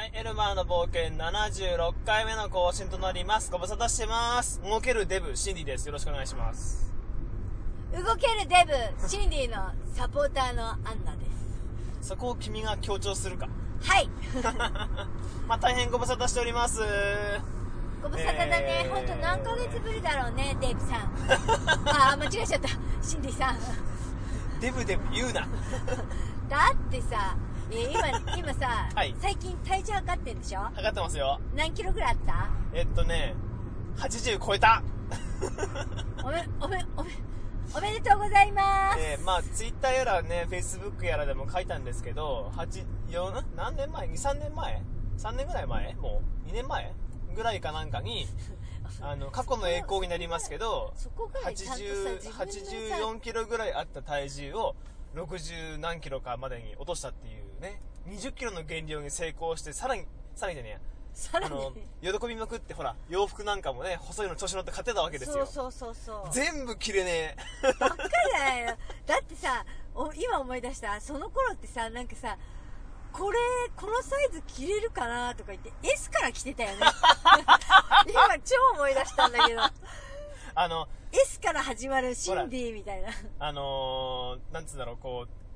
はい、エルマーの冒険76回目の更新となります。ご無沙汰してます。動けるデブ、シンディです。よろしくお願いします。動けるデブシンディのサポーターのアンナですそこを君が強調するか。はい まあ、大変ご無沙汰しております。ご無沙汰だね、えーほんと何ヶ月ぶりだろうねデブさん ああ間違えちゃったシンディさんデブデブ言うな。だってさ、えー今今さ、はい最近体重測ってんでしょ？測ってますよ。何キロぐらいあった？えっとね、80超えた。おめおめおめおめでとうございます、えーまあ、ツイッターやらね、フェイスブックやらでも書いたんですけど、8、4、ん？何年前 ?2、3年前 ?3 年ぐらい前？もう、2年前？ぐらいかなんかに、あの、過去の栄光になりますけど、そこぐらいちゃんとさ80自分のさ84キロぐらいあった体重を60何キロかまでに落としたっていうね。20キロの減量に成功してさらにさらにじゃねさらに。えやあの喜びまくってほら洋服なんかもね細いの調子乗って買ってたわけですよ。そうそうそうそう。全部着れねばっかりじゃないよ。だってさお今思い出した。その頃ってさなんかさこれこのサイズ着れるかなとか言って S から着てたよね。今超思い出したんだけど。えあの S から始まるシンディみたいな。あのー、なんつうんだろうこうき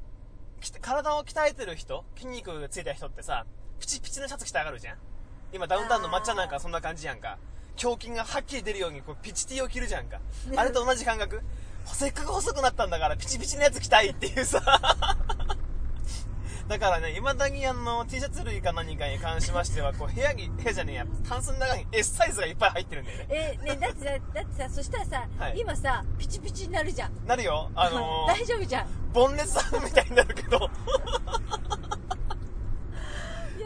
体を鍛えてる人筋肉がついた人ってさピチピチのシャツ着て上がるじゃん。今ダウンタウンの抹茶なんかそんな感じやんか。胸筋がはっきり出るようにこうピチティを着るじゃんか。あれと同じ感覚。せっかく細くなったんだからピチピチのやつ着たいっていうさだからね、未だにあの、T シャツ類か何かに関しましては、こう、部屋に、部屋じゃねえや、タンスの中に S サイズがいっぱい入ってるんだよね。えねだってさだってさそしたらさ、はい。今さピチピチになるじゃん。なるよ、あの 大丈夫じゃん。ー、ボンネスさんみたいになるけど、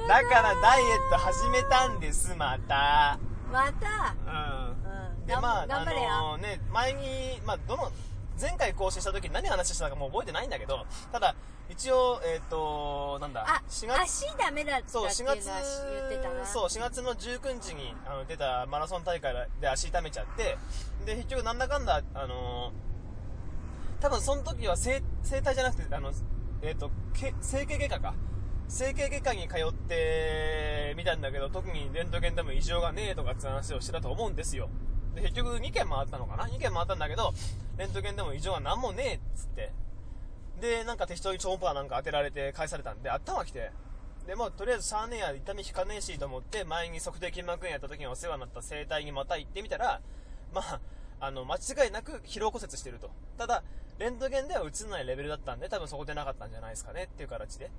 だからダイエット始めたんです、また。また。うん。うん。で、まあ、頑張れよ、あのね、前に、まあ、どの、前回更新した時に何話したかもう覚えてないんだけど、ただ、一応、えっ、と、なんだ、あ4月、足ダメだったそう、のは4月、言ってたなそう、4月の19日にあの出たマラソン大会で足痛めちゃって、で、結局なんだかんだ、あのー多分その時は整整体じゃなくて、あの、えっ、と、け整形外科か。整形外科に通ってみたんだけど、特にレントゲンでも異常がねえとかって話をしてたと思うんですよ。で、結局2件回ったのかな ?2 件回ったんだけど、レントゲンでも異常が何もねえっつって。で、なんか適当に超音波なんか当てられて返されたんで、頭きて。で、まあ、とりあえずしゃあねえや、痛み引かねえしと思って、前に測定筋膜炎やった時にお世話になった整体にまた行ってみたら、まあ、あの、間違いなく疲労骨折してると。ただ、レントゲンでは映んないレベルだったんで、多分そこでなかったんじゃないですかねっていう形で。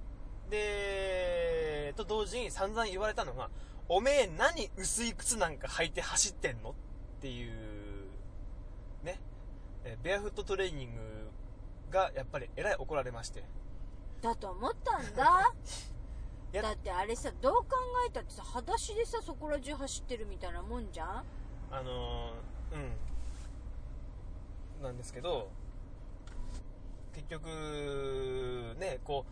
で、と同時に散々言われたのが、おめえ何薄い靴なんか履いて走ってんの？っていう、ね、えベアフットトレーニングがやっぱりえらい怒られまして。だと思ったんだ だってあれさどう考えたってさ裸足でさそこら中走ってるみたいなもんじゃん？あのー、うん。なんですけど、結局、ね、こ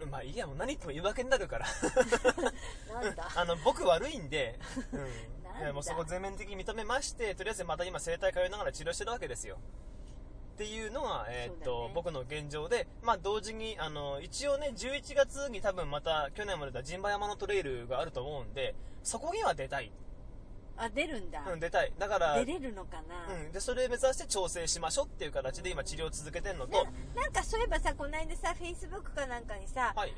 う、まあいいや、もう何言っても言い訳になるから。なんだ？あの、僕悪いんで、うん。なんだいやもうそこ全面的に認めまして、とりあえずまた今整体通いながら治療してるわけですよ。っていうのが、えーっと、ね僕の現状で、まあ同時に、あの、一応ね、11月に多分また去年まで出た陣馬山のトレイルがあると思うんで、そこには出たい。あ出るんだ、うん、出たい。だから、出れるのかな、うん、でそれを目指して調整しましょうっていう形で今治療を続けてるのと、ななんかそういえばさこの間さフェイスブックかなんかにさ、はい、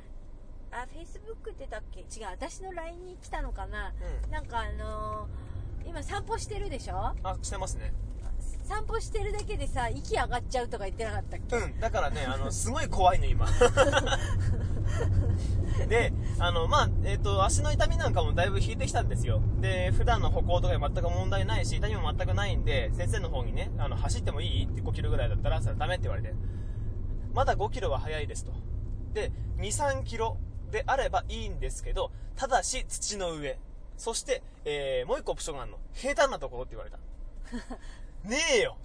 あフェイスブックってだっけ？違う私の LINE に来たのかな、うん。なんかあのー今散歩してるでしょ？あしてますね。散歩してるだけでさ息上がっちゃうとか言ってなかったっけ、うんだからねあのすごい怖いの今。であのまあえっ、と足の痛みなんかもだいぶ引いてきたんですよ。で普段の歩行とかに全く問題ないし痛みも全くないんで先生の方にねあの走ってもいい？って5キロぐらいだったらそれダメって言われて。まだ5キロは早いですと。で23キロであればいいんですけどただし土の上。そして、えーもう一個オプションがあるの。平坦なところって言われた。ねえよ。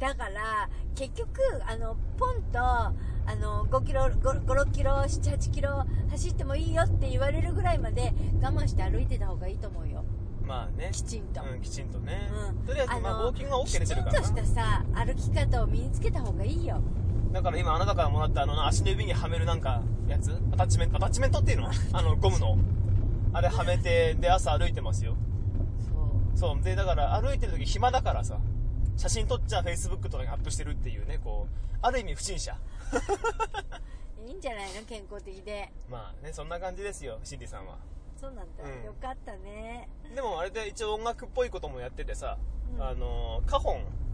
だから結局あのポンとあの5キロ56キロ78キロ走ってもいいよって言われるぐらいまで我慢して歩いてた方がいいと思うよ。まあね。きちんと、うん、きちんとね、うん。とりあえずまあウォーキングは OK 出てるからきちんとなしたさ歩き方を身につけた方がいいよだから今あなたからもらったあの足の指にはめるなんかやつ？アタッチメントアタッチメントっていうの？あのゴムの。あれはめてで朝歩いてますよ。そう。そう。でだから歩いてる時暇だからさ写真撮っちゃ Facebook とかにアップしてるっていうねこうある意味不審者。いいんじゃないの健康的で。まあねそんな感じですよシンディさんは。そうなんだ、うん。よかったね。でもあれで一応音楽っぽいこともやっててさ、うん。あのカホンうん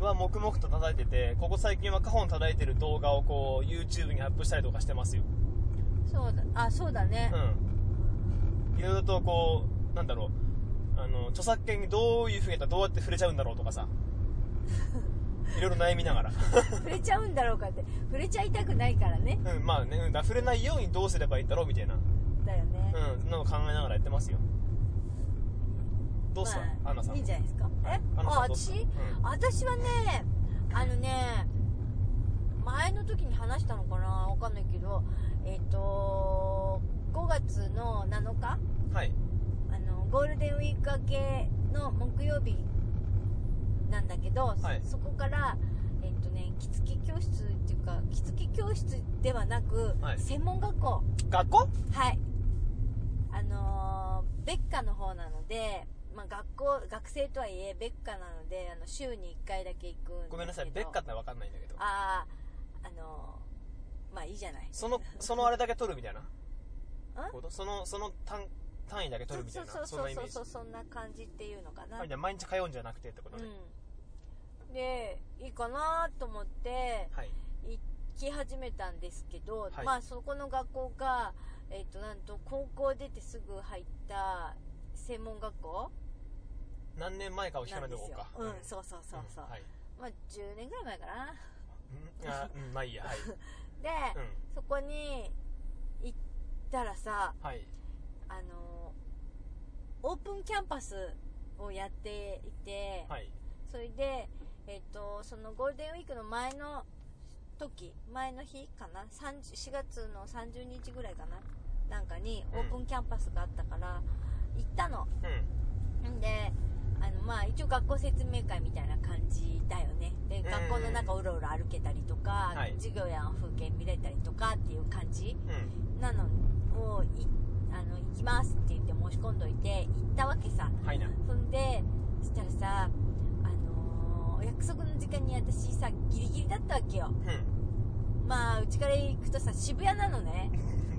は黙々と叩いててここ最近はカホン叩いてる動画をこう YouTube にアップしたりとかしてますよ。そうだあそうだね、うん。いろいろとこうなんだろう。あの著作権にどういうふうにやったらどうやって触れちゃうんだろうとかさ。いろいろ悩みながら。触れちゃうんだろうかって。触れちゃいたくないからね。うんまあね触れないようにどうすればいいんだろうみたいな。だよね、うんの考えながらやってますよどうした、まあアンナさん。いいんじゃないですか。え？アンナさあんどうした私、私はねあのね前の時に話したのかな？わかんないけどえっ、と5月の7日？うんはい。あのゴールデンウィーク明けの木曜日なんだけど、はい。そこからえっ、とね着付け教室っていうか着付け教室ではなく、はい。専門学校。学校？はい。あのー、ベッカの方なので、まあ、学校学生とはいえベッカなのであの週に1回だけ行くんですけど。ごめんなさいベッカって分かんないんだけど。あああのー、まあいいじゃない。その そのあれだけ取るみたいな？そのその単単位だけ取るみたいな？そうそうそうそんなイメージ。そうそんな感じっていうのかな、毎日通うんじゃなくてってことね、うん、でいいかなと思ってはい。行き始めたんですけど、はい。まあそこの学校が、えっとなんと高校出てすぐ入った専門学校？何年前かを聞かないとこうか、うんそうそうそうそう、んはい。まあ10年ぐらい前かな。うんあうんまあいいや。はい、で、うん、そこに行ったらさはい。あのオープンキャンパスをやっていて、はい。それで、えっとそのゴールデンウィークの前の時前の日かな？30 4月の30日ぐらいかな？なんかにうん。オープンキャンパスがあったから行ったの、うん。んであのまあ一応学校説明会みたいな感じだよね。でん。学校の中うろうろ歩けたりとか、はい。授業や風景見れたりとかっていう感じうん。なの。をいあの行きますって言って申し込んどいて行ったわけさ。はいな。そんでそしたらさあのーお約束の時間に私さギリギリだったわけよ。うんまあうちから行くとさ渋谷なのね。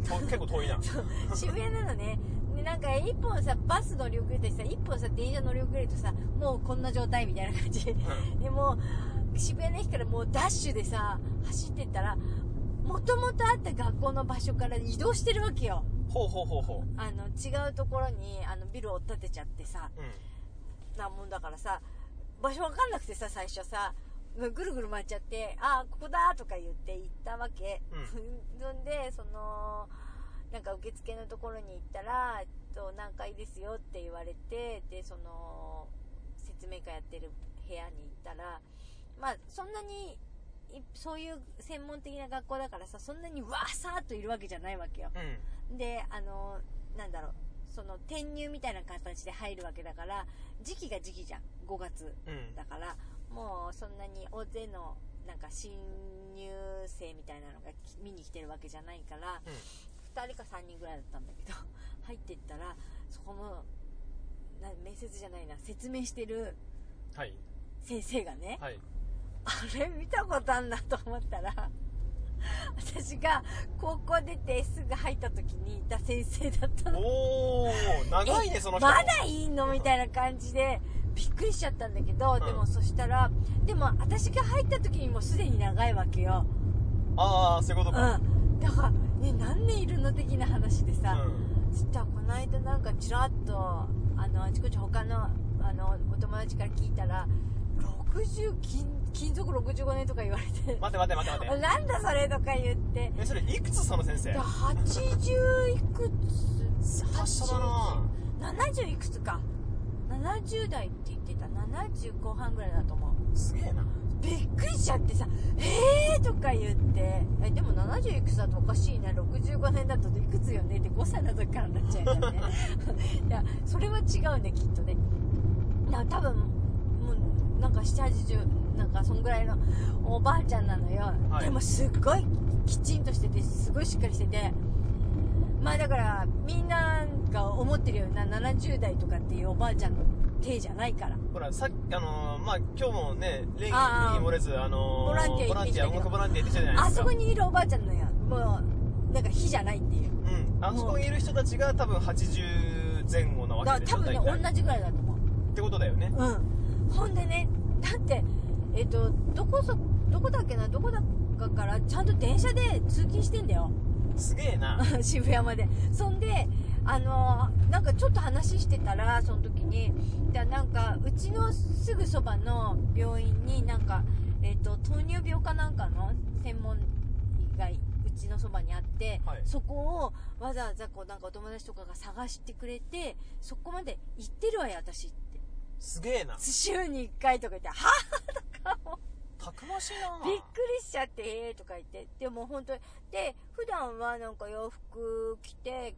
と結構遠いな。渋谷なのね。でなんか一本さバス乗り遅れてさ一本さ電車乗り遅れるとさもうこんな状態みたいな感じ。でもう渋谷の駅からもうダッシュでさ走ってったらもともとあった学校の場所から移動してるわけよ。ほうほうほうほあの違うところにあのビルを建てちゃってさううん。なもんだからさ場所わかんなくてさ最初さぐるぐる回っちゃって「ああここだ」とか言って行ったわけ、うそんでそのなんか受付のところに行ったら「えっと何階ですよ」って言われてでその説明会やってる部屋に行ったらまあそんなにいそういう専門的な学校だからさそんなにわーさーっといるわけじゃないわけよ。うん。であのなんだろうその転入みたいな形で入るわけだから時期が時期じゃん。5月うん。だからもうそんなに大勢のなんか新入生みたいなのがき見に来てるわけじゃないから、2人か3人ぐらいだったんだけど 入ってったらそこのな面接じゃないな説明してるはい。先生がね、はい。あれ見たことあんなと思ったら 私が高校出てすぐ入った時にいた先生だったの。おお長いねえその人 まだいいの？みたいな感じでびっくりしちゃったんだけど、ん。でもそしたらでも私が入った時にもうすでに長いわけよ。ああそういうことか。うん。だからね何年いるの的な話でさ、うん。そしたらこの間なんかちらっとあのあちこち他のあのお友達から聞いたら60金勤続65年とか言われて。待て待て待て待て。なんだそれとか言って。えそれいくつその先生？で80いくつ？達者だな。70いくつか70代って言ってた。70後半ぐらいだと思う。すげえな。びっくりしちゃってさ「えー!」とか言って。えでも70いくつだとおかしいな65年だといくつよね。って5歳の時からなっちゃうよね。いやそれは違うねきっとね。いや多分もうなんか780なんかそんぐらいのおばあちゃんなのよ、はい。でもすっごいきちんとしててすごいしっかりしててまあだからみんなが思ってるような70代とかっていうおばあちゃんの体じゃないから。ほら、さっき、あのーまあ、今日もね、礼儀にあー漏れず、あのーボランティア行ボランティア行ってじゃないあですか。そこにいるおばあちゃんのよもうなんか火じゃないっていう。うん。あそこにいる人たちが多分80前後なわだからけでしょ、多分ね同じぐらいだと思う。ってことだよね。うん。ほんでねだってえっ、とどこそどこだっけなどこだかからちゃんと電車で通勤してんだよすげえな。渋谷までそんであのなんかちょっと話してたらその時にだなんかうちのすぐそばの病院になんか、えっと糖尿病かなんかの専門医がうちのそばにあって、はいそこをわざわざこうなんかお友達とかが探してくれてそこまで行ってるわよ私ってすげえな。週に1回とか言ってはぁとかもたくましいな。びっくりしちゃって、えーとか言って。でも本当に、で、普段はなんか洋服着て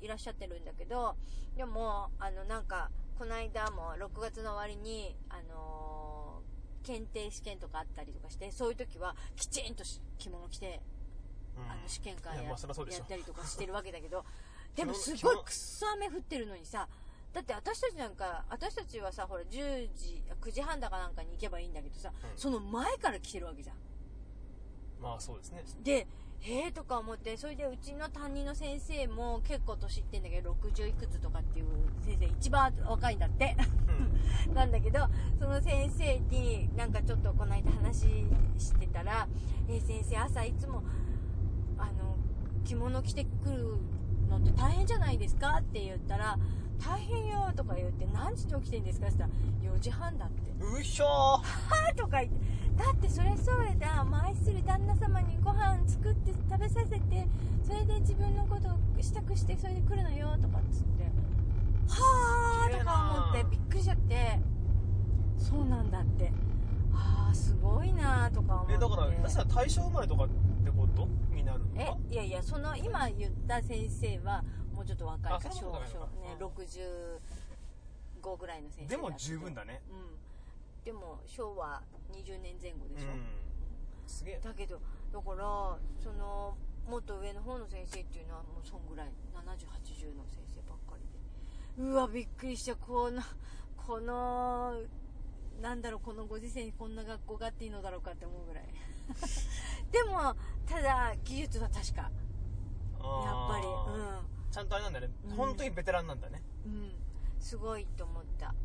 いらっしゃってるんだけど、でも、あのなんか、この間も6月の終わりに、あのー検定試験とかあったりとかして、そういう時はきちんとし着物着て、うん。あの試験会や,、いやったりとかしてるわけだけど、でもすごいくっそ雨降ってるのにさ、だって私たちなんか、私たちはさ、ほら10時、9時半だかなんかに行けばいいんだけどさ、うんその前から来てるわけじゃん。まあそうですね。で、へえとか思って、それでうちの担任の先生も結構年いってんだけど、60いくつとかっていう先生、一番若いんだって。うん。なんだけど、その先生になんかちょっとこの間話してたら、えー先生朝いつも、あの、着物着てくるのって大変じゃないですか？って言ったら、大変よとか言って、何時に起きてんですか？って言ったら、4時半だって。うっひょーあーとか言って。だってそれそうだもう愛する旦那様にご飯作って食べさせてそれで自分のことを支度してそれで来るのよとかっつって。はあとか思ってびっくりしちゃって。そうなんだって。ああすごいなとか思って。え、だから、下手したら大正生まれとかってこと？になるのえかいやいやその今言った先生はもうちょっと若いかあそう小ねうん。65ぐらいの先生でも十分だね。うん。でも昭和20年前後でしょ、うん。すげえ。だけどだからそのもっと上の方の先生っていうのはもうそんぐらい。7080の先生ばっかりで。うわびっくりした。このこのなんだろうこのご時世にこんな学校があっていいのだろうかって思うぐらい。でもただ技術は確か。やっぱりちゃんとあれなんだね、うん。本当にベテランなんだね。うん。うんすごいと思った。もう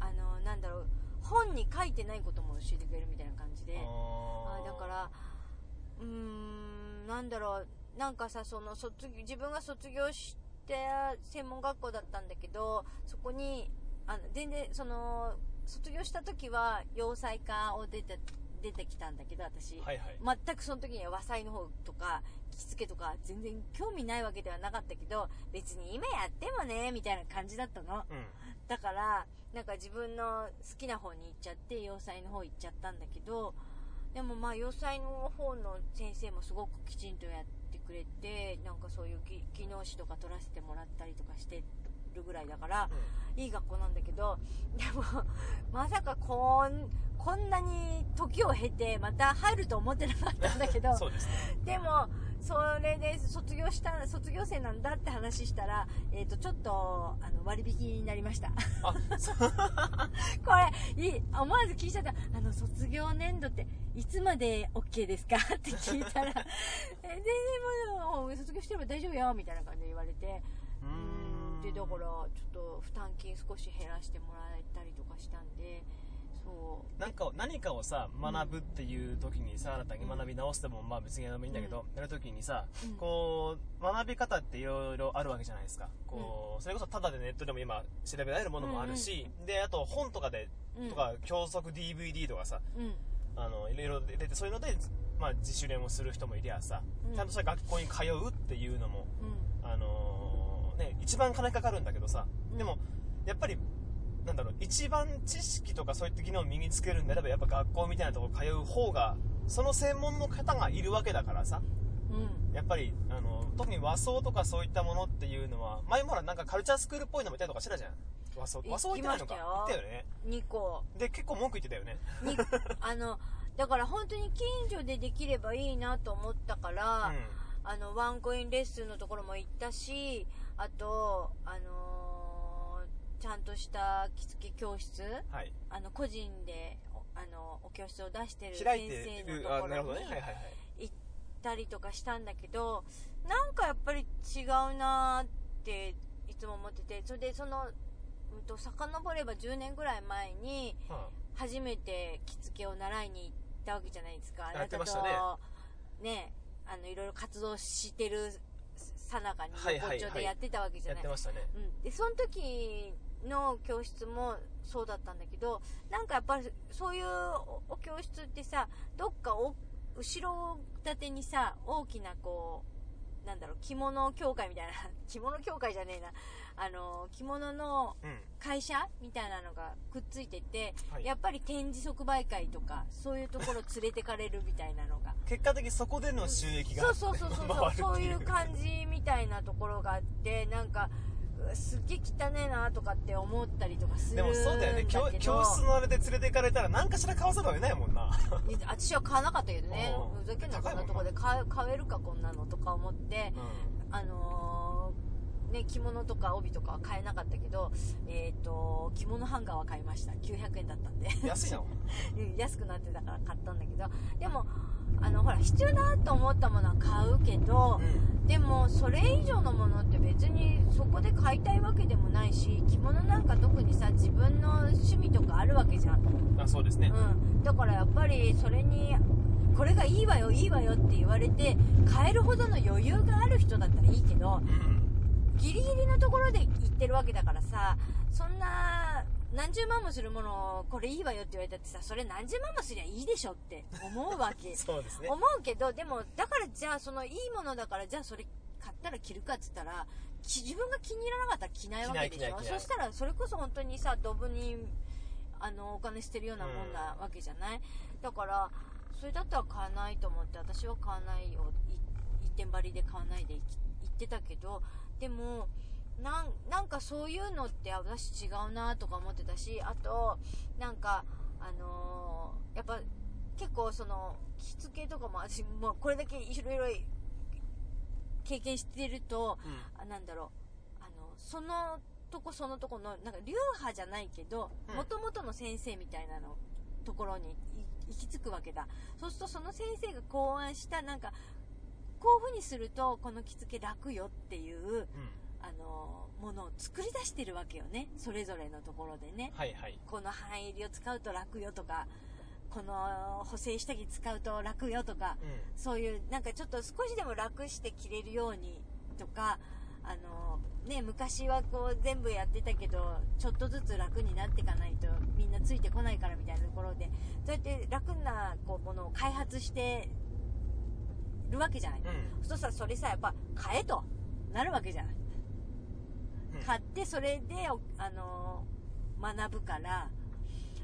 あのなんだろう。本に書いてないことも教えてくれるみたいな感じで。あー。あだからうーんなんだろう。なんかさその卒業自分が卒業して専門学校だったんだけどそこにあの全然その卒業した時は洋裁科を出て出てきたんだけど私、はいはい。全くその時には和裁の方とか着付けとか全然興味ないわけではなかったけど別に今やってもねみたいな感じだったのうん。だからなんか自分の好きな方に行っちゃって洋裁の方行っちゃったんだけどでもまあ洋裁の方の先生もすごくきちんとやってくれてなんかそういう技技能士とか取らせてもらったりとかしてるぐらいだからいい学校なんだけど でもまさかこんこんなに時を経てまた入ると思ってなかったんだけど そうで。でもそれで卒業した卒業生なんだって話したら、えー、とちょっとあの割引になりました。これいい思わず聞いちゃったあの卒業年度っていつまで OK ですか？って聞いたらえ全然もう卒業してれば大丈夫よみたいな感じで言われてうーん。でだからちょっと負担金少し減らしてもらえたりとかしたんでそう。なんか何かをさ学ぶっていう時にさ新たに学び直してもまあ別にやもいいんだけど、やる時にさ、うん。こう学び方っていろいろあるわけじゃないですか。こう、それこそただでネットでも今調べられるものもあるし、であと本とかでうん。とか教則 DVD とかさうん。あのいろいろ出てそういうので、まあ、自主練をする人もいりゃさ、うん。ちゃんとした学校に通うっていうのもうん。あのーね、一番金かかるんだけどさ、でも、やっぱり、なんだろう、一番知識とかそういった技能を身につけるんであれば、やっぱ学校みたいなとこ通う方が、その専門の方がいるわけだからさ、うん。やっぱり、あの、特に和装とかそういったものっていうのは、前もほらなんかカルチャースクールっぽいのもいたりとかしてたじゃん。和装行和装行ってないのか。行ったよ。ね。2個。で結構文句言ってたよね。にあのだから本当に近所でできればいいなと思ったから、うあのワンコインレッスンのところも行ったしあとあのーちゃんとした着付け教室？んはい。あの個人でおあのお教室を出してる先生のるところに行ったりとかしたんだけどなんかやっぱり違うなーっていつも思っててそれでその、うん、と遡れば10年ぐらい前にうん。初めて着付けを習いに行ったわけじゃないですか。あなたとね、あの、いろいろ活動してるさなかにはいはいはい横丁でやってたわけじゃない。やってましたねうん。で、その時の教室もそうだったんだけど、なんかやっぱりそういうおお教室ってさ、どっかお後ろ盾にさ、大きなこう、なんだろう、着物協会みたいな、着物協会じゃねえな、あの、着物のうん。会社みたいなのがくっついてて、はい。やっぱり展示即売会とかそういうところ連れてかれるみたいなのが。結果的にそこでの収益がそうそうそうそう回るってそういう感じみたいなところがあってなんかすっげえ汚ねえなとかって思ったりとかするでもそうだよね。教教室のあれで連れて行かれたら何かしら買わざるを得ないもんな。私は買わなかったけどね。うん。ふざけんなこんな。なとこで買買えるかこんなのとか思って。うあのーね、着物とか帯とかは買えなかったけど、えっ、と、着物ハンガーは買いました。900円だったんで。ん安いな うん安くなってたから買ったんだけど、でも、あの、ほら、必要だと思ったものは買うけど、うんでも、それ以上のものって別にそこで買いたいわけでもないし、着物なんか特にさ、自分の趣味とかあるわけじゃん。あそうですねうん。だからやっぱり、それに、これがいいわよ、いいわよって言われて、買えるほどの余裕がある人だったらいいけど、うんギリギリのところで行ってるわけだからさ、そんな、何十万もするものを、これいいわよって言われたってさ、それ何十万もすりゃいいでしょって思うわけ。そうですね。思うけど、でも、だからじゃあ、そのいいものだから、じゃあそれ買ったら着るかっつったら、き自分が気に入らなかったら着ないわけでしょ。そしたら、それこそ本当にさ、ドブに、あの、お金捨てるようなもんなわけじゃない、だから、それだったら買わないと思って、私は買わないよ。い一点張りで買わないで行ってたけど、でも、なんなんかそういうのって私違うなとか思ってたし、あと、なんか、あのーやっぱ結構その、着付けとかも私、もうこれだけいろいろ経験してると、うんあなんだろう、あの、そのとこそのとこの、なんか流派じゃないけどうん、元々の先生みたいなの、ところにい行き着くわけだ。そうするとその先生が考案した、なんか、こういう風にすると、この着付け楽よっていう、うんあの、ものを作り出してるわけよね。それぞれのところでね。はいはいこの半襟を使うと楽よとか、この補正下着使うと楽よとか、うそういう、なんかちょっと少しでも楽して着れるようにとか、あの、ね、昔はこう全部やってたけど、ちょっとずつ楽になっていかないとみんなついてこないからみたいなところで、そうやって楽なこうものを開発してるわけじゃない。んうん。そしたらそれさ、やっぱ買えと。なるわけじゃない。うん。買ってそれで、おあのー学ぶから、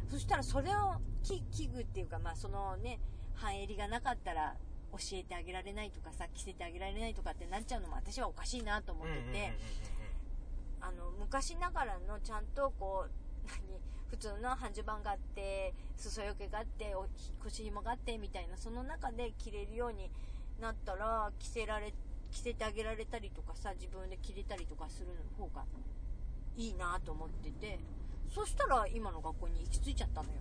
そしたらそれをき器具っていうか、まあそのね、半襟がなかったら教えてあげられないとかさ、着せてあげられないとかってなっちゃうのも私はおかしいなと思ってて、あの、昔ながらのちゃんとこう、何普通の半襦袢があって、裾よけがあって、お腰紐があって、みたいな、その中で着れるようになったら、着せられ、着せてあげられたりとかさ、自分で着れたりとかする方がいいなと思ってて、そしたら今の学校に行き着いちゃったのよ。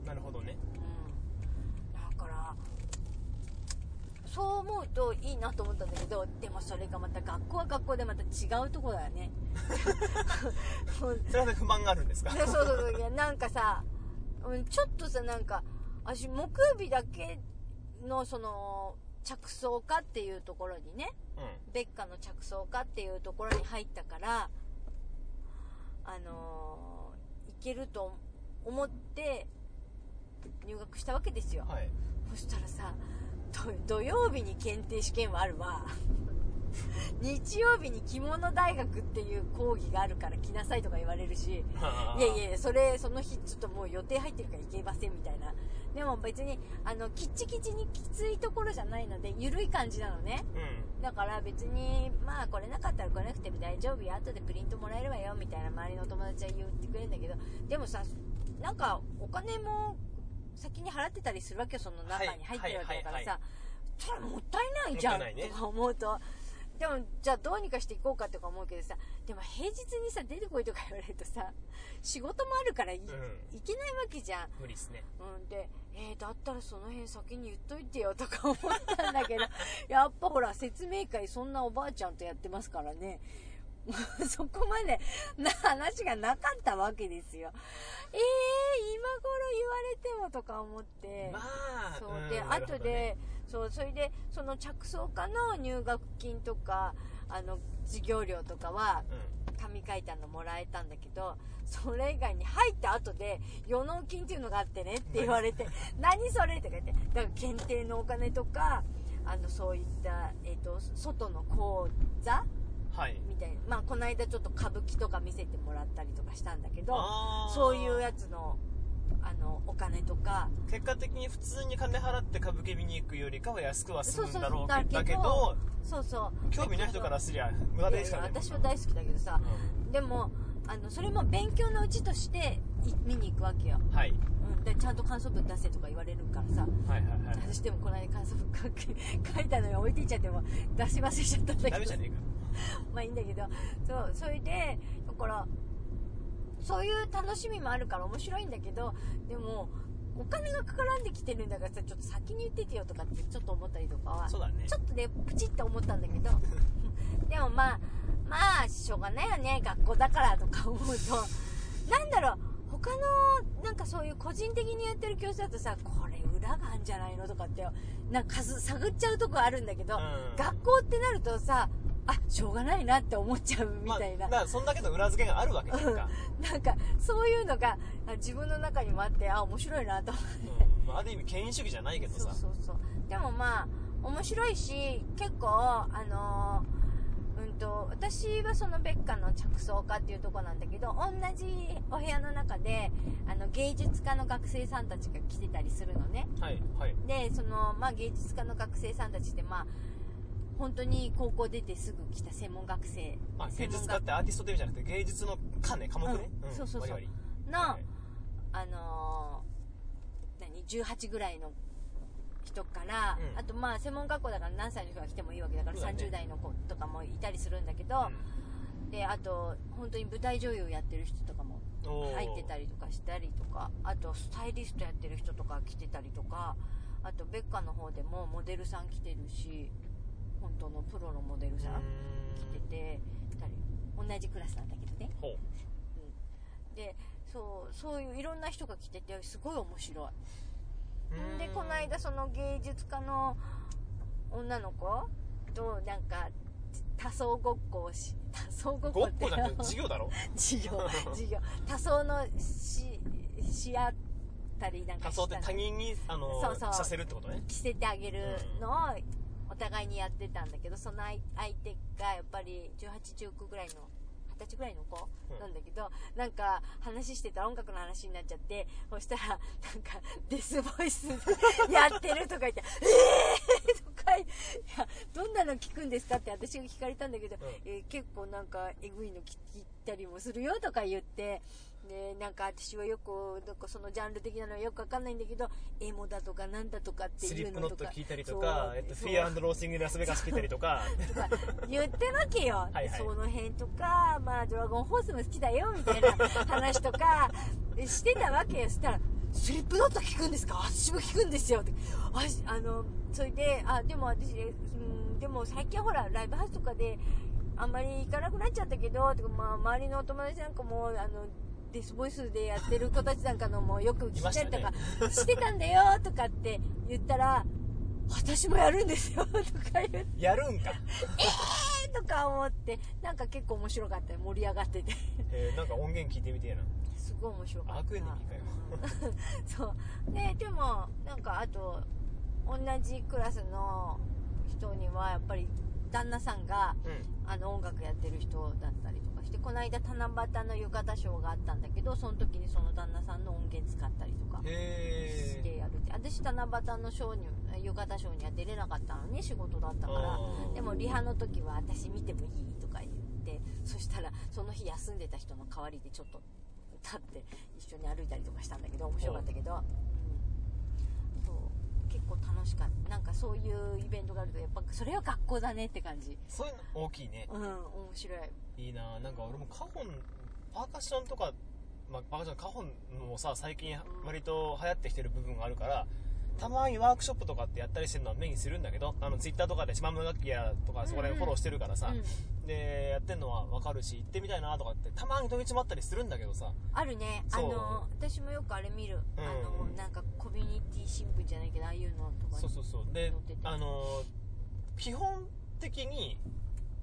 うんなるほどねうん。だから、そう思うといいなと思ったんだけど、でもそれがまた学校は学校でまた違うとこだよね。それは不満があるんですか？で そうそうそういやなんかさ、うん、ちょっとさなんか私木曜日だけのその着想家っていうところにねうん。別科の着想家っていうところに入ったからあのー、いけると思って入学したわけですよ、はい。そしたらさ土土曜日に検定試験はあるわ日曜日に着物大学っていう講義があるから来なさいとか言われるし、いやいや、それ、その日ちょっともう予定入ってるから行けませんみたいな。でも別に、あの、キッチキチにきついところじゃないので、ゆるい感じなのね。うんだから別に、まあ来れなかったら来なくても大丈夫よ。後でプリントもらえるわよ。みたいな周りの友達は言ってくれるんだけど、でもさ、なんかお金も先に払ってたりするわけよ。その中に入ってるわけだからさ。それもったいないじゃん。とか思うと。でも、じゃあどうにかしていこうかとか思うけどさ、でも平日にさ、出てこいとか言われるとさ、仕事もあるからい、んいけないわけじゃん。無理っすねうん、で、えー、だったらその辺先に言っといてよとか思ったんだけど、やっぱほら、説明会そんなおばあちゃんとやってますからね。そこまでな話がなかったわけですよ。えー、今頃言われてもとか思って。まあそううんで、後で、そう、それで、その着想家の入学金とか、あの、授業料とかは、紙書いたのもらえたんだけど、それ以外に入った後で、予納金っていうのがあってねって言われて、何それとか言って、だから検定のお金とか、あの、そういった、えっ、と、外の講座うんはい。みたいな。まあ、この間ちょっと歌舞伎とか見せてもらったりとかしたんだけど、そういうやつの、あの、お金とか、結果的に普通に金払って歌舞伎見に行くよりかは安くは済むんだろうそうそうだけどだけどそうそう。興味ない人からすりゃ無駄ですからね私は大好きだけどさ、でも、あの、それも勉強のうちとしてい見に行くわけよ。うんはい。うん。で、ちゃんと感想文出せとか言われるからさ。はいはいはい。私でもこの間感想文書いたのに置いていっちゃっても出し忘れちゃったんだけど。ダメじゃねえか。まあいいんだけど。そうそれでだからそういう楽しみもあるから面白いんだけどでもお金がかからんできてるんだからさちょっと先に言っててよとかってちょっと思ったりとかはそうだね。ちょっとねプチって思ったんだけど。でもまあまあしょうがないよね学校だからとか思うと。なんだろう他のなんかそういう個人的にやってる教室だとさこれ裏があるんじゃないのとかってなんか数探っちゃうとこあるんだけど、うん。学校ってなるとさあしょうがないなって思っちゃうみたいな、まあ、そんだけの裏付けがあるわけじゃんか、なんかそういうのがあ自分の中にもあってあ面白いなと思って。うん。まあ、ある意味権威主義じゃないけどさ。そうそうそう。でもまあ面白いし結構あのーうんと私はその別科の着想科っていうとこなんだけど同じお部屋の中であの芸術家の学生さんたちが来てたりするのね。はいはい。でその、まあ、芸術家の学生さんたちってまあ本当に高校出てすぐ来た専門学生。まあ、芸術専門学家ってアーティストって意味じゃなくて芸術の科ね科目ね、うん。そうそうそう。割々の、はい。あのー何18ぐらいの人から、うん。あとまあ専門学校だから何歳の人が来てもいいわけだからそうだね。30代の子とかもいたりするんだけど、であと本当に舞台女優やってる人とかもうんおー。入ってたりとかしたりとかあとスタイリストやってる人とか来てたりとかあとベッカの方でもモデルさん来てるし本当のプロのモデルさん来てて二人。同じクラスなんだけどね。ほう。うん。でそうそういういろんな人が来ててすごい面白い。ん。でこの間その芸術家の女の子となんか多層ごっこをし多層ごっごこっってこじゃなくて授業だろ？授業授業。多層のしし合ったりなんか仮想ってした他人にあのそうそう。させるってことね。着せてあげるのをお互いにやってたんだけどその相相手がやっぱり1819ぐらいの二十歳ぐらいの子うんなんだけど、なんか話してたら音楽の話になっちゃってそしたらなんかデスボイスでやってるとか言って「えー!」とかいやどんなの聞くんですかって私が聞かれたんだけど、うんえー結構なんかえぐいの聞いたりもするよとか言ってでなんか私はよくなんかそのジャンル的なのはよくわかんないんだけどエモだとかなんだとかってスリップノットいうのとか聞いたりとかえっと、フィアローシングラスベガス聞いたりとかとか言ってるわけよ。はいはいその辺とか、まあ、ドラゴンホースも好きだよ、みたいな話とか、してたわけよ。そしたら、スリップノット聞くんですか？私も聞くんですよ。ってあの、それで、あ、でも私、うん、でも最近ほら、ライブハウスとかで、あんまり行かなくなっちゃったけど、とかまあ、周りのお友達なんかも、あの、デスボイスでやってる子たちなんかのもよく聞いたりとかしてたんだよとかって言ったら、私もやるんですよとか言って、やるんか、えーとか思って、なんか結構面白かったよ。盛り上がってて。えーなんか音源聞いてみてえな。すごい面白かった。悪エネミーかよ。う んそう。で、でも、なんかあと、同じクラスの人には、やっぱり、旦那さんがうん。あの音楽やってる人だったりとかしてこの間七夕の浴衣ショーがあったんだけどその時にその旦那さんの音源使ったりとかへしてやるって。私七夕のショーに浴衣ショーには出れなかったのね仕事だったからでもリハの時は私見てもいいとか言ってそしたらその日休んでた人の代わりでちょっと立って一緒に歩いたりとかしたんだけど面白かったけど、結構楽しかった。なんかそういうイベントがあるとやっぱそれは学校だねって感じ。そういうの大きいね。うん面白いいいな。なんか俺もカホンパーカッションとか、まあ、パーカッションカホンもさ最近割と流行ってきてる部分があるからたまにワークショップとかってやったりしてるのは目にするんだけどあのツイッターとかで島村楽器やとかそこら辺フォローしてるからさ、うん。でやってんのは分かるし行ってみたいなとかってたまに土日もあったりするんだけどさ。あるね。あの私もよくあれ見る、うんあのなんかコミュニティ新聞じゃないけどああいうのとかそうそうそう。であの基本的に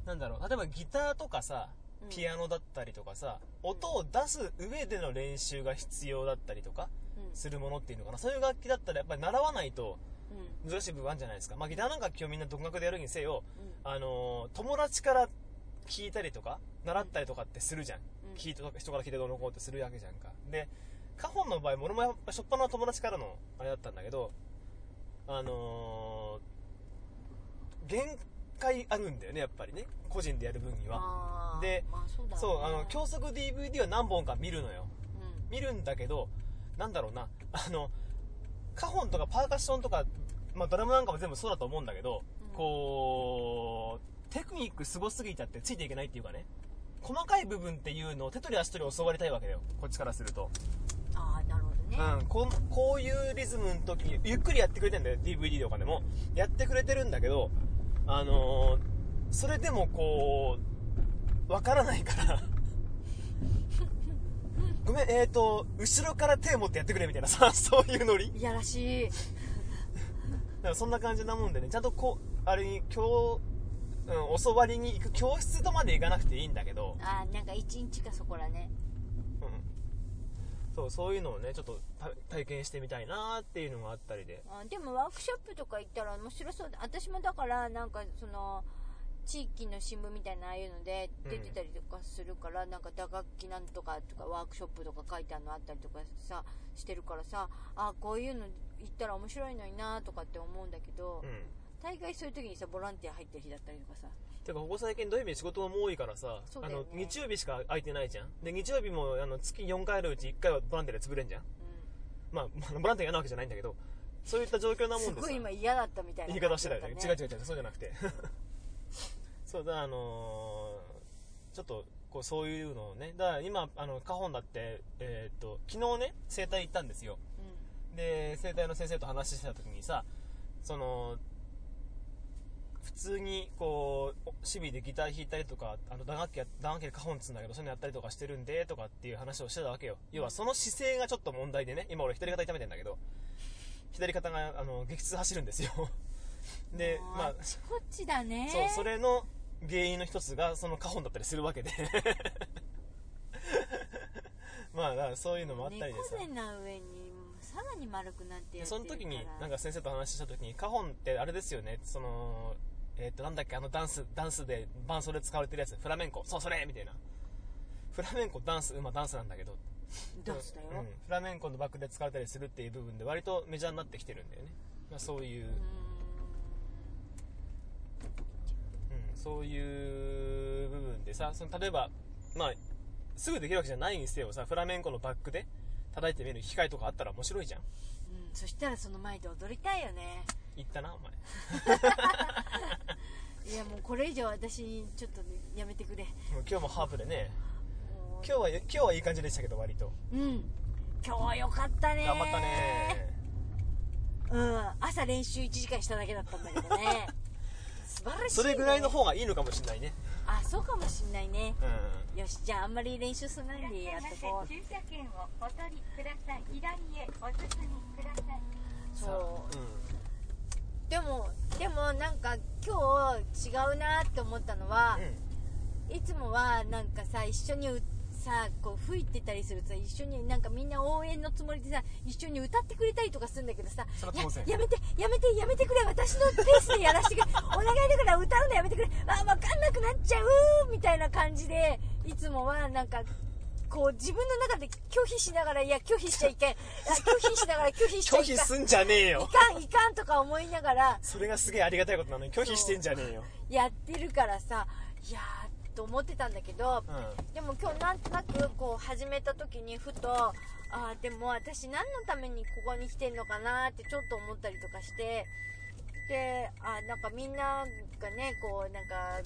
なんだろう。例えばギターとかさうん。ピアノだったりとかさ、音を出す上での練習が必要だったりとかうん。するものっていうのかな。そういう楽器だったらやっぱり習わないとうん。難しい部分あるんじゃないですか、まあ、ギターなんか今日みんな独学でやるにせよ、うん。あの友達から聞いたりとか習ったりとかってするじゃん、うん。聞いた人から聞いてどうのこうってするわけじゃんか。でカホンの場合も俺もやっぱ初っ端の友達からのあれだったんだけどあのー限界あるんだよねやっぱりね。個人でやる分には。でまあそうね。そうあの教則 DVD は何本か見るのよ。うん。見るんだけどなんだろうな。あのカホンとかパーカッションとか、まあ、ドラムなんかも全部そうだと思うんだけど、うん。こうテクニックすごすぎちゃってついていけないっていうかね。細かい部分っていうのを手取り足取り教わりたいわけだよ。こっちからすると、ああなるほどね、うん、こんこういうリズムの時にゆっくりやってくれてんだよ。DVD とかでも。やってくれてるんだけどあのーそれでもこうわからないから。ごめんえーと後ろから手を持ってやってくれみたいなさ そういうノリ。いやらしい。だからそんな感じなもんでね。ちゃんとこうあれに今日、うん、教わりに行く教室とまで行かなくていいんだけど、あーなんか一日かそこらね。うん、そうそういうのをねちょっとた体験してみたいなっていうのがあったりで。あでもワークショップとか行ったら面白そうだ私もだからなんかその地域の新聞みたいなああいうので出てたりとかするから、なんか打楽器なんとかとかワークショップとか書いてあるのあったりとかさしてるからさあこういうの行ったら面白いのになとかって思うんだけど、うん。大概そういう時にさボランティア入ってる日だったりとかさてかここ最近土曜日仕事も多いからさ、あの日曜日しか空いてないじゃん。で日曜日もあの月4回あるうち1回はボランティアで潰れんじゃん。うまあまあボランティア嫌なわけじゃないんだけど。そういった状況なんもんすごい今嫌だったみたいな言い方してたよね。違う違うう違う。そうじゃなくて。そうだあのーちょっとこうそういうのをね。だから今あのカホンだってえーっと昨日ね整体行ったんですよ。で整体の先生と話してた時にさその普通にこう趣味でギター弾いたりとかあの打楽器や打楽器でカホンっつうんだけどそういうのやったりとかしてるんでとかっていう話をしてたわけよ。要はその姿勢がちょっと問題でね今俺左肩痛めてんだけど左肩があの激痛走るんですよ。でまああっちこっちだね。そうそれの原因の一つがそのカホンだったりするわけで。まあだからそういうのもあったりでさ。猫背な上にさらに丸くなってその時になんか先生と話した時にカホンってあれですよねそのえっ、となんだっけあのダンスダンスで伴奏で使われてるやつ。フラメンコ。そうそれみたいな。フラメンコダンスまあダンスなんだけど。ダンスだよ、うん、フラメンコのバックで使われたりするっていう部分で割とメジャーになってきてるんだよね、まあ、そういう、ううん、そういう部分でさその例えばまあすぐできるわけじゃないにせよさフラメンコのバックで叩いてみる機会とかあったら面白いじゃんん、うん、そしたらその前で踊りたいよね言ったなお前。いやもうこれ以上私ちょっとねやめてくれ。もう今日もハープでね。今日は今日はいい感じでしたけど割と。うん。今日はよかったね頑張ったねうん。朝練習1時間しただけだったんだけどね。素晴らしい、ね、それぐらいの方がいいのかもしれないね。あそうかもしんないね。うよしじゃああんまり練習すんないでやってこう。駐車券をお取りください。左へお進みください。んそうさでもでもなんか今日違うなって思ったのはあ、うん。うんいつもはなんかさ一緒にうさこう吹いてたりするとさ一緒になんかみんな応援のつもりでさ一緒に歌ってくれたりとかするんだけどさややめてやめてやめてくれ私のペースでやらせてくれお願いだから歌うのやめてくれ。あ分かんなくなっちゃうみたいな感じでいつもはなんかこう自分の中で拒否しながらいや拒否しちゃいけん。あ拒否しながら拒否しちゃ拒いけん。否すんじゃねえいよかんいかんとか思いながら。それがすげえありがたいことなのに拒否してんじゃねえよ。やってるからさいやーと思ってたんだけど、うん。でも今日なんとなくこう始めた時にふとあーでも私何のためにここに来てんのかなってちょっと思ったりとかしてであなんかみんながねこうなんか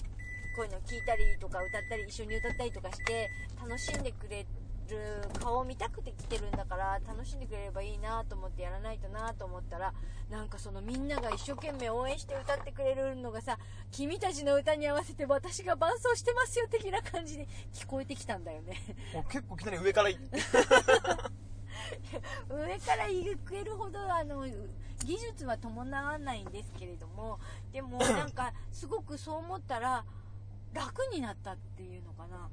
こういうの聞いたりとか歌ったり一緒に歌ったりとかして楽しんでくれる顔を見たくて来てるんだから楽しんでくれればいいなと思ってやらないとなと思ったらなんかそのみんなが一生懸命応援して歌ってくれるのがさ君たちの歌に合わせて私が伴奏してますよ的な感じで聞こえてきたんだよね。結構いきなり上からい 上から言えるほどあの技術は伴わないんですけれどもでもなんかすごくそう思ったら楽になったっていうのかな。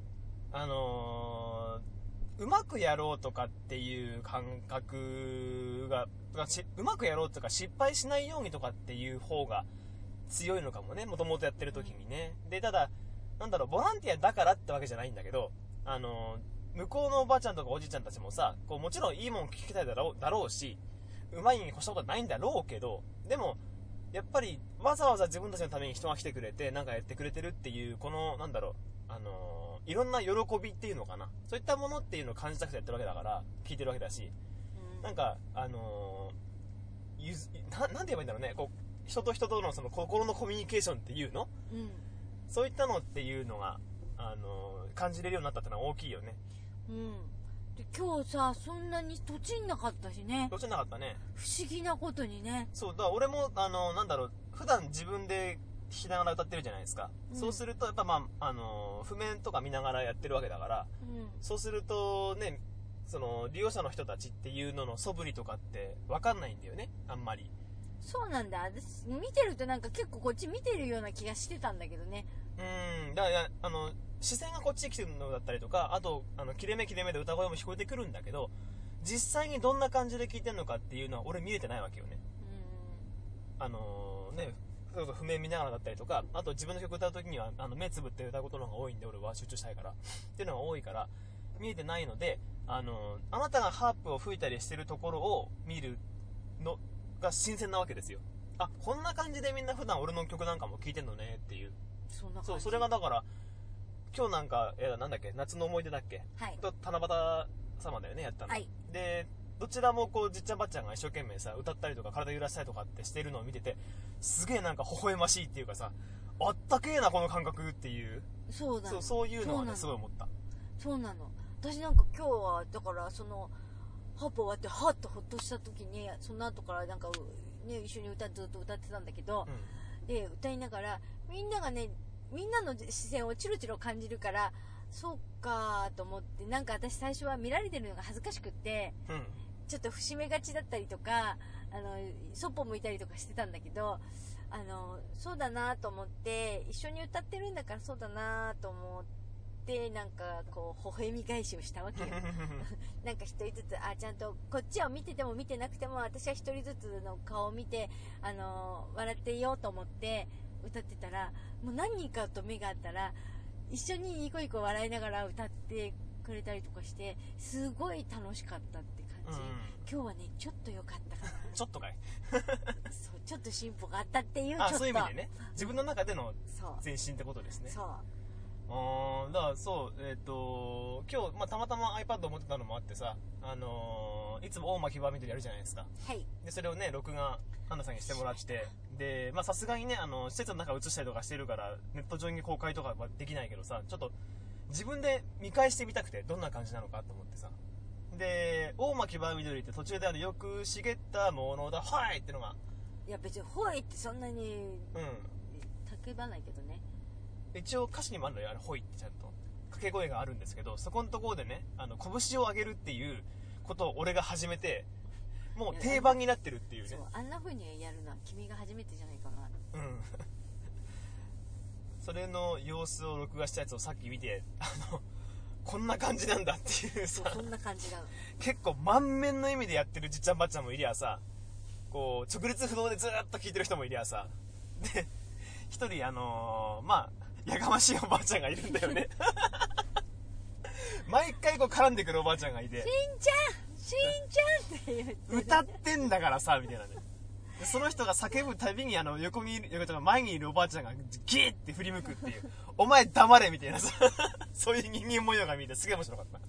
あのー、うまくやろうとかっていう感覚が、うまくやろうとか失敗しないようにとかっていう方が強いのかもね、もともとやってる時にね。で、ただ、なんだろう、ボランティアだからってわけじゃないんだけど、あのー、向こうのおばあちゃんとかおじいちゃんたちもさ、こうもちろんいいもん聞きたいだろうだろうし、うまいに越したことはないんだろうけど、でも、やっぱりわざわざ自分たちのために人が来てくれて、なんかやってくれてるっていう、この、なんだろう、あのーいろんな喜びっていうのかな。そういったものっていうのを感じたくてやってるわけだから、聞いてるわけだし、うん。なんか、あのーゆずな、なんて言えばいいんだろうね、こう、人と人とのその心のコミュニケーションっていうの？うん。そういったのっていうのが、あのー感じれるようになったってのは大きいよね。うんで今日さそんなにとちんなかったしね。どっちなかったね。不思議なことにね。そう、だから俺も、あの、なんだろう、普段自分で弾きながら歌ってるじゃないですか。うん。そうすると、やっぱまあ、あの、譜面とか見ながらやってるわけだから、うん。そうするとね、その、利用者の人たちっていうのの素振りとかってわかんないんだよね、あんまり。そうなんだ。私見てるとなんか結構こっち見てるような気がしてたんだけどねうん、だから、あの、視線がこっちに来てるのだったりとか、あと、あの、切れ目切れ目で歌声も聞こえてくるんだけど、実際にどんな感じで聞いてるのかっていうのは俺見れてないわけよね。うあのね、それこそ譜面見ながらだったりとか、あと自分の曲歌う時には、あの、目つぶって歌うことの方が多いんで、俺は集中したいから。っていうのが多いから、見えてないので、あのあなたがハープを吹いたりしてるところを見るのが新鮮なわけですよ。あ、こんな感じでみんな普段俺の曲なんかも聴いてんのねっていう。んそんな感じ。そう、それがだから、今日なんか、えーなんだっけ、夏の思い出だっけ？はい。と七夕様だよね、やったの。はい。で、どちらもこう、じっちゃんばっちゃんが一生懸命さ、歌ったりとか体揺らしたりとかってしてるのを見てて、すげえなんか微笑ましいっていうかさ、あったけえな、この感覚っていう、そうなのそう、そういうのはね、すごい思った。そうなの。私なんか今日はだからそのハープ終わってハッとほっとした時にその後からなんかね一緒に歌ずっと歌ってたんだけどう、ん。で歌いながらみんながねみんなの視線をチロチロ感じるからそうかと思ってなんか私最初は見られてるのが恥ずかしくってうん。ちょっと節目がちだったりとかあのそっぽ向いたりとかしてたんだけどあのそうだなと思って一緒に歌ってるんだからそうだなと思ってなんかこう微笑み返しをしたわけよ。なんか一人ずつあちゃんとこっちを見てても見てなくても私は一人ずつの顔を見てあの笑っていようと思って歌ってたらもう何人かと目があったら一緒にニコニコ笑いながら歌ってくれたりとかしてすごい楽しかったって感じ、うん。今日はねちょっと良かったかな ちょっとかい。そうちょっと進歩があったっていうちょっあ、と。そういう意味でね。自分の中での前進ってことですね。そうあーだからそう、えっ、と、今日、まあ、たまたま iPad を持ってたのもあってさ、あのーいつも大巻き場みたいにやるじゃないですか。はいで、それをね、録画、アンナさんにしてもらって、で、まあ、さすがにね、あの、施設の中映したりとかしてるから、ネット上に公開とかはできないけどさ、ちょっと、自分で見返してみたくて、どんな感じなのかと思ってさ。で、大巻き場緑って途中であるよく茂ったものだ、はいってのが、いや別に「ほい」ってそんなにうん。叫ばないけどね一応歌詞にもあるのよ、あれ、ほいってちゃんと。掛け声があるんですけど、そこのところでね、あの、拳を上げるっていうことを俺が始めて、もう定番になってるっていうねそう。あんな風にやるのは君が初めてじゃないかなうん。それの様子を録画したやつをさっき見て、あの、こんな感じなんだっていうさそんな感じなの結構満面の意味でやってるじっちゃんばっちゃんもいりゃさこう直立不動でずーっと聞いてる人もいりゃさで一人あのーまあやかましいおばあちゃんがいるんだよね。毎回こう絡んでくるおばあちゃんがいて。しんちゃんしんちゃんって言って歌ってんだからさみたいなね。でその人が叫ぶたびにあの横にいる横とか前にいるおばあちゃんがギーって振り向くっていう。お前黙れみたいなさ。そういう人間模様が見えてすげえ面白かった。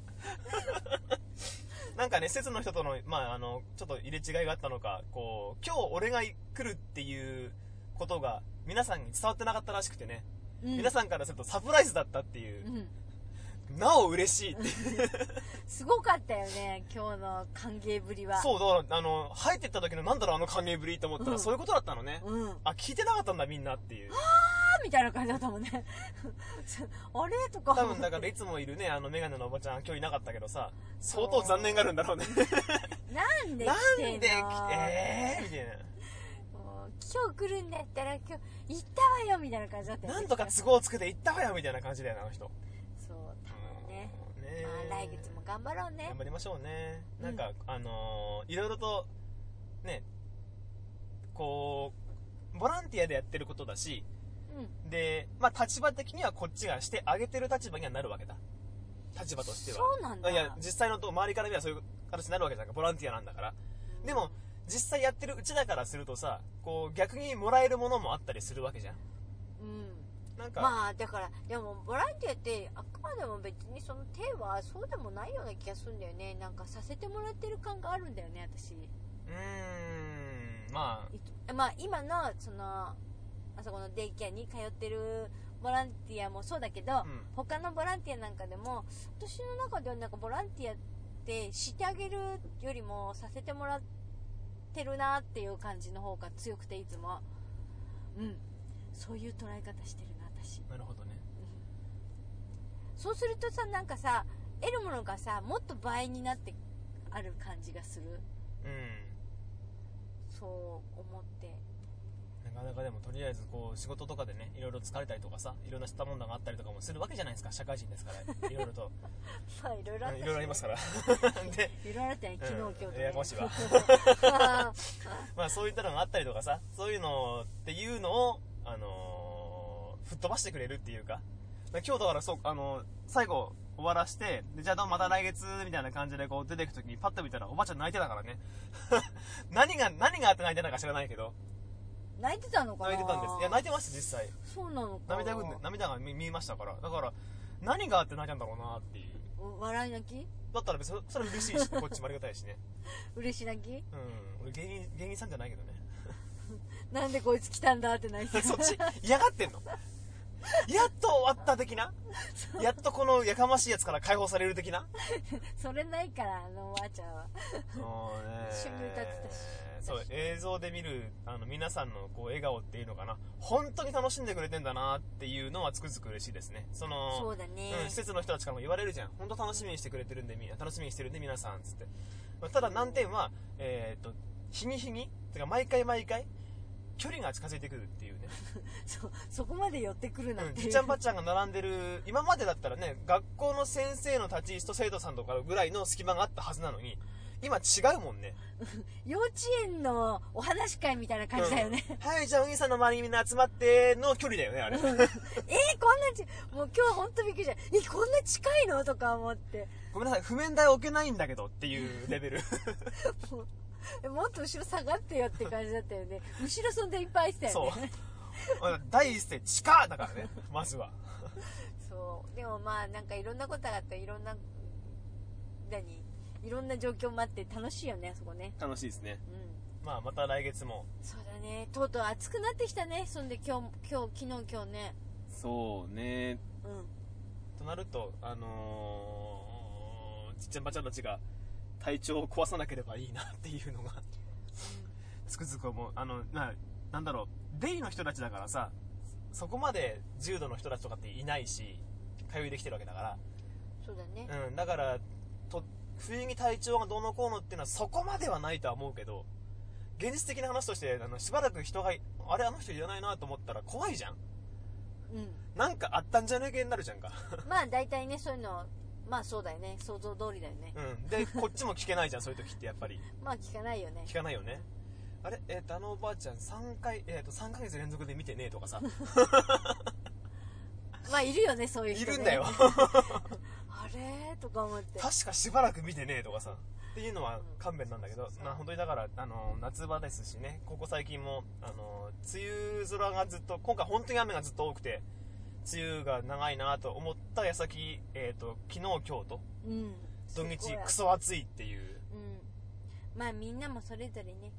なんかね施設の人との,、まあ、あのちょっと入れ違いがあったのかこう今日俺が来るっていうことが皆さんに伝わってなかったらしくてね、うん。皆さんからするとサプライズだったっていう。う、ん。なお嬉しいってすごかったよね今日の歓迎ぶりは。そうだからあの入ってった時のなんだろうあの歓迎ぶりと思ったら、うん。そういうことだったのね、うん。あ聞いてなかったんだみんなっていう。みたいな感じだったもんね。あれ？とか。多分だからいつもいるねあのメガネのおばちゃん今日いなかったけどさ相当残念があるんだろうね。なんでな来てんの？んでえーみたいもう今日来るんだったら今日行ったわよみたいな感じだったよ。ねななんとか都合つけて行ったわよみたいな感じだよねあの人。そう多分ね。うん。ねまあ来月も頑張ろうね。頑張りましょうね。うん。なんか、あのーいろいろとねこうボランティアでやってることだしうん。でまあ立場的にはこっちがしてあげてる立場にはなるわけだ。立場としては。そうなんだ。いや実際のと周りから見ればそういう形になるわけじゃんか。ボランティアなんだから。でも実際やってるうちだからするとさこう逆にもらえるものもあったりするわけじゃん。うん。なんか、まあだからでもボランティアってあくまでも別にその手はそうでもないような気がするんだよね。なんかさせてもらってる感があるんだよね私。うーん。まあ。まあ今のそのあそこのデイケアに通ってるボランティアもそうだけど、うん。他のボランティアなんかでも私の中ではなんかボランティアってしてあげるよりもさせてもらってるなっていう感じの方が強くていつもうん。そういう捉え方してるな私。なるほどね。そうするとさなんかさ得るものがさもっと倍になってある感じがする。うん。そう思ってなかなかでもとりあえずこう仕事とかでねいろいろ疲れたりとかさいろんなしたもんだがあったりとかもするわけじゃないですか社会人ですからいろいろと。まあいろいろあいろいろありますから。でいろいろあったね昨日、うん今日と、ね、ややこしいわあまあそういったのがあったりとかさそういうのっていうのをあのー吹っ飛ばしてくれるっていうか。今日だからそうあのー最後終わらしてでじゃあどうもまた来月みたいな感じでこう出てく時にパッと見たらおばちゃん泣いてたからね。何が何があって泣いてたのか知らないけど。ー泣いてたのかな？泣いてたんです。いや泣いてました実際。そうなのか涙ぐんで涙が見見えましたから。だから何があって泣いたんだろうなっていう。笑い泣き？だったら別にそれ嬉しいし こっちもありがたいしね。嬉し泣き？うん。俺芸人芸人さんじゃないけどね。なんでこいつ来たんだって泣いて そっち嫌がってんの？やっと終わった的な？やっとこのやかましいやつから解放される的な？それないからあのおばあちゃんは。そうね。一緒に歌ってたしそう映像で見るあの皆さんのこう笑顔っていうのかな。本当に楽しんでくれてんだなっていうのはつくづく嬉しいですね。そのそうだね、うん、施設の人たちからも言われるじゃん。本当楽しみにしてくれてるんでみ楽しみにしてるんで皆さんつって。まあただ難点はえっ、と日に日にてか毎回毎回距離が近づいてくるっていうね。そそこまで寄ってくるなんうん、て、じっちゃんばっちゃんが並んでる今までだったらね学校の先生の立ち位置と生徒さんとかぐらいの隙間があったはずなのに今違うもんね、幼稚園のお話会みたいな感じだよね、うん。はいじゃあお兄さんの周りにみんな集まっての距離だよねあれ。えー、こんなちもう今日本当びっくりした。えこんな近いの？とか思って。ごめんなさい譜面台置けないんだけどっていうレベル。もっと後ろ下がってよって感じだったよね。後ろそんでいっぱいいたよそう。ね第一声近っだからねまずは。そう。でもまあなんかいろんなことがあっていろんな何？いろんな状況もあって楽しいよねあそこね。楽しいですね。うん。まあまた来月も。そうだね。とうとう暑くなってきたね。そんで今日今日昨日今日ね。そうね。うん。となるとあのー、ちっちゃんばちゃんたちが体調を壊さなければいいなっていうのがつくづく思う。あのななんだろう。デイの人たちだからさそこまで重度の人たちとかっていないし通いできてるわけだかそうだね。ら、うん、だからと不意に体調がどうのこうのっていうのはそこまではないとは思うけど現実的な話としてあのしばらく人があれあの人いらないなと思ったら怖いじゃんうんなんかあったんじゃねえけになるじゃんか まあ大体ねそういうのまあそうだよね想像通りだよねうん。で、こっちも聞けないじゃん、そういう時ってやっぱり。まあ聞かないよね聞かないよね。あれ？えっ、と、あのおばあちゃん3回、えっ、と、3ヶ月連続で見てねえとかさ。まあいるよねそういう人、ね、いるんだよ。あれとか思って。確かしばらく見てねえとかさ。っていうのは勘弁なんだけど、まあ本当にだから、あの、夏場ですしね、ここ最近も、あの、梅雨空がずっと、今回本当に雨がずっと多くて、梅雨が長いなと思った矢先、えっ、と、昨日、今日と、うん。土日クソ暑いっていう。うん。まあみんなもそれぞれね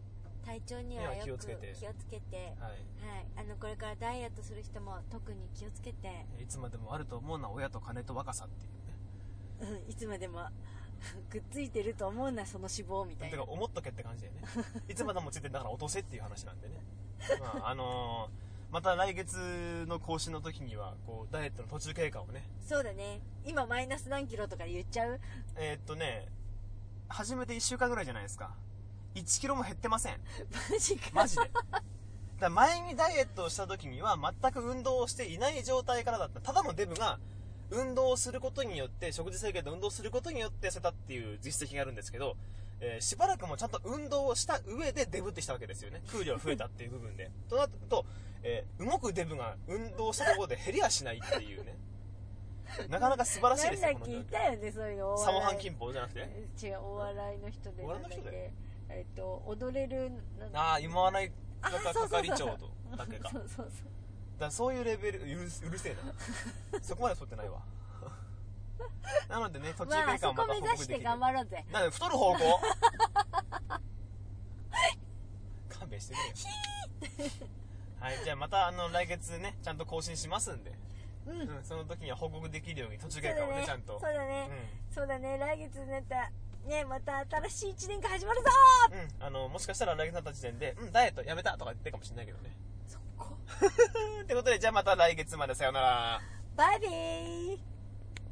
体調にはよく気をつけて。気をつけて。はい。はい、あのこれからダイエットする人も特に気をつけて、いつまでもあると思うのは親と金と若さっていう。ね。うん、いつまでも くっついてると思うなその脂肪みたいな。てか思っとけって感じだよね。いつまでもついてんだから落とせっていう話なんでね。まああのーまた来月の更新の時にはこうダイエットの途中経過をね。そうだね。今マイナス何キロとか言っちゃう？えーっとね初めて1週間ぐらいじゃないですか。1キロも減ってません。マジか。マジで。だ前にダイエットをした時には全く運動をしていない状態からだった。ただのデブが運動をすることによって食事制限と運動することによって痩せたっていう実績があるんですけど、えーしばらくもちゃんと運動をした上でデブってしたわけですよね。空量増えたっていう部分で。となると、えー動くデブが運動したところで減りはしないっていうね。なかなか素晴らしいですよなんだっけいたよねそういうの。サモハン金峰じゃなくて？違うお笑いの人で。お笑いの人でえっと踊れるああ今笑い係長とだけか。そうそうそうだそういうレベルうるうるせえな。そこまで太ってないわ。なのでね途中まあ経過をまたそこ目指して頑張ろうぜ。なんで太る方向。勘弁してくれよ。はいじゃあまたあの来月ねちゃんと更新しますんで、うん。うん、その時には報告できるように途中経過をねだね。ちゃんと。そうだね、そうだね。来月またねまた新しい1年が始まるぞうん、うん、あのもしかしたら来月になった時点でうんダイエットやめたとか言ってるかもしれないけどね ってことでじゃあまた来月までさよなら。バイビー。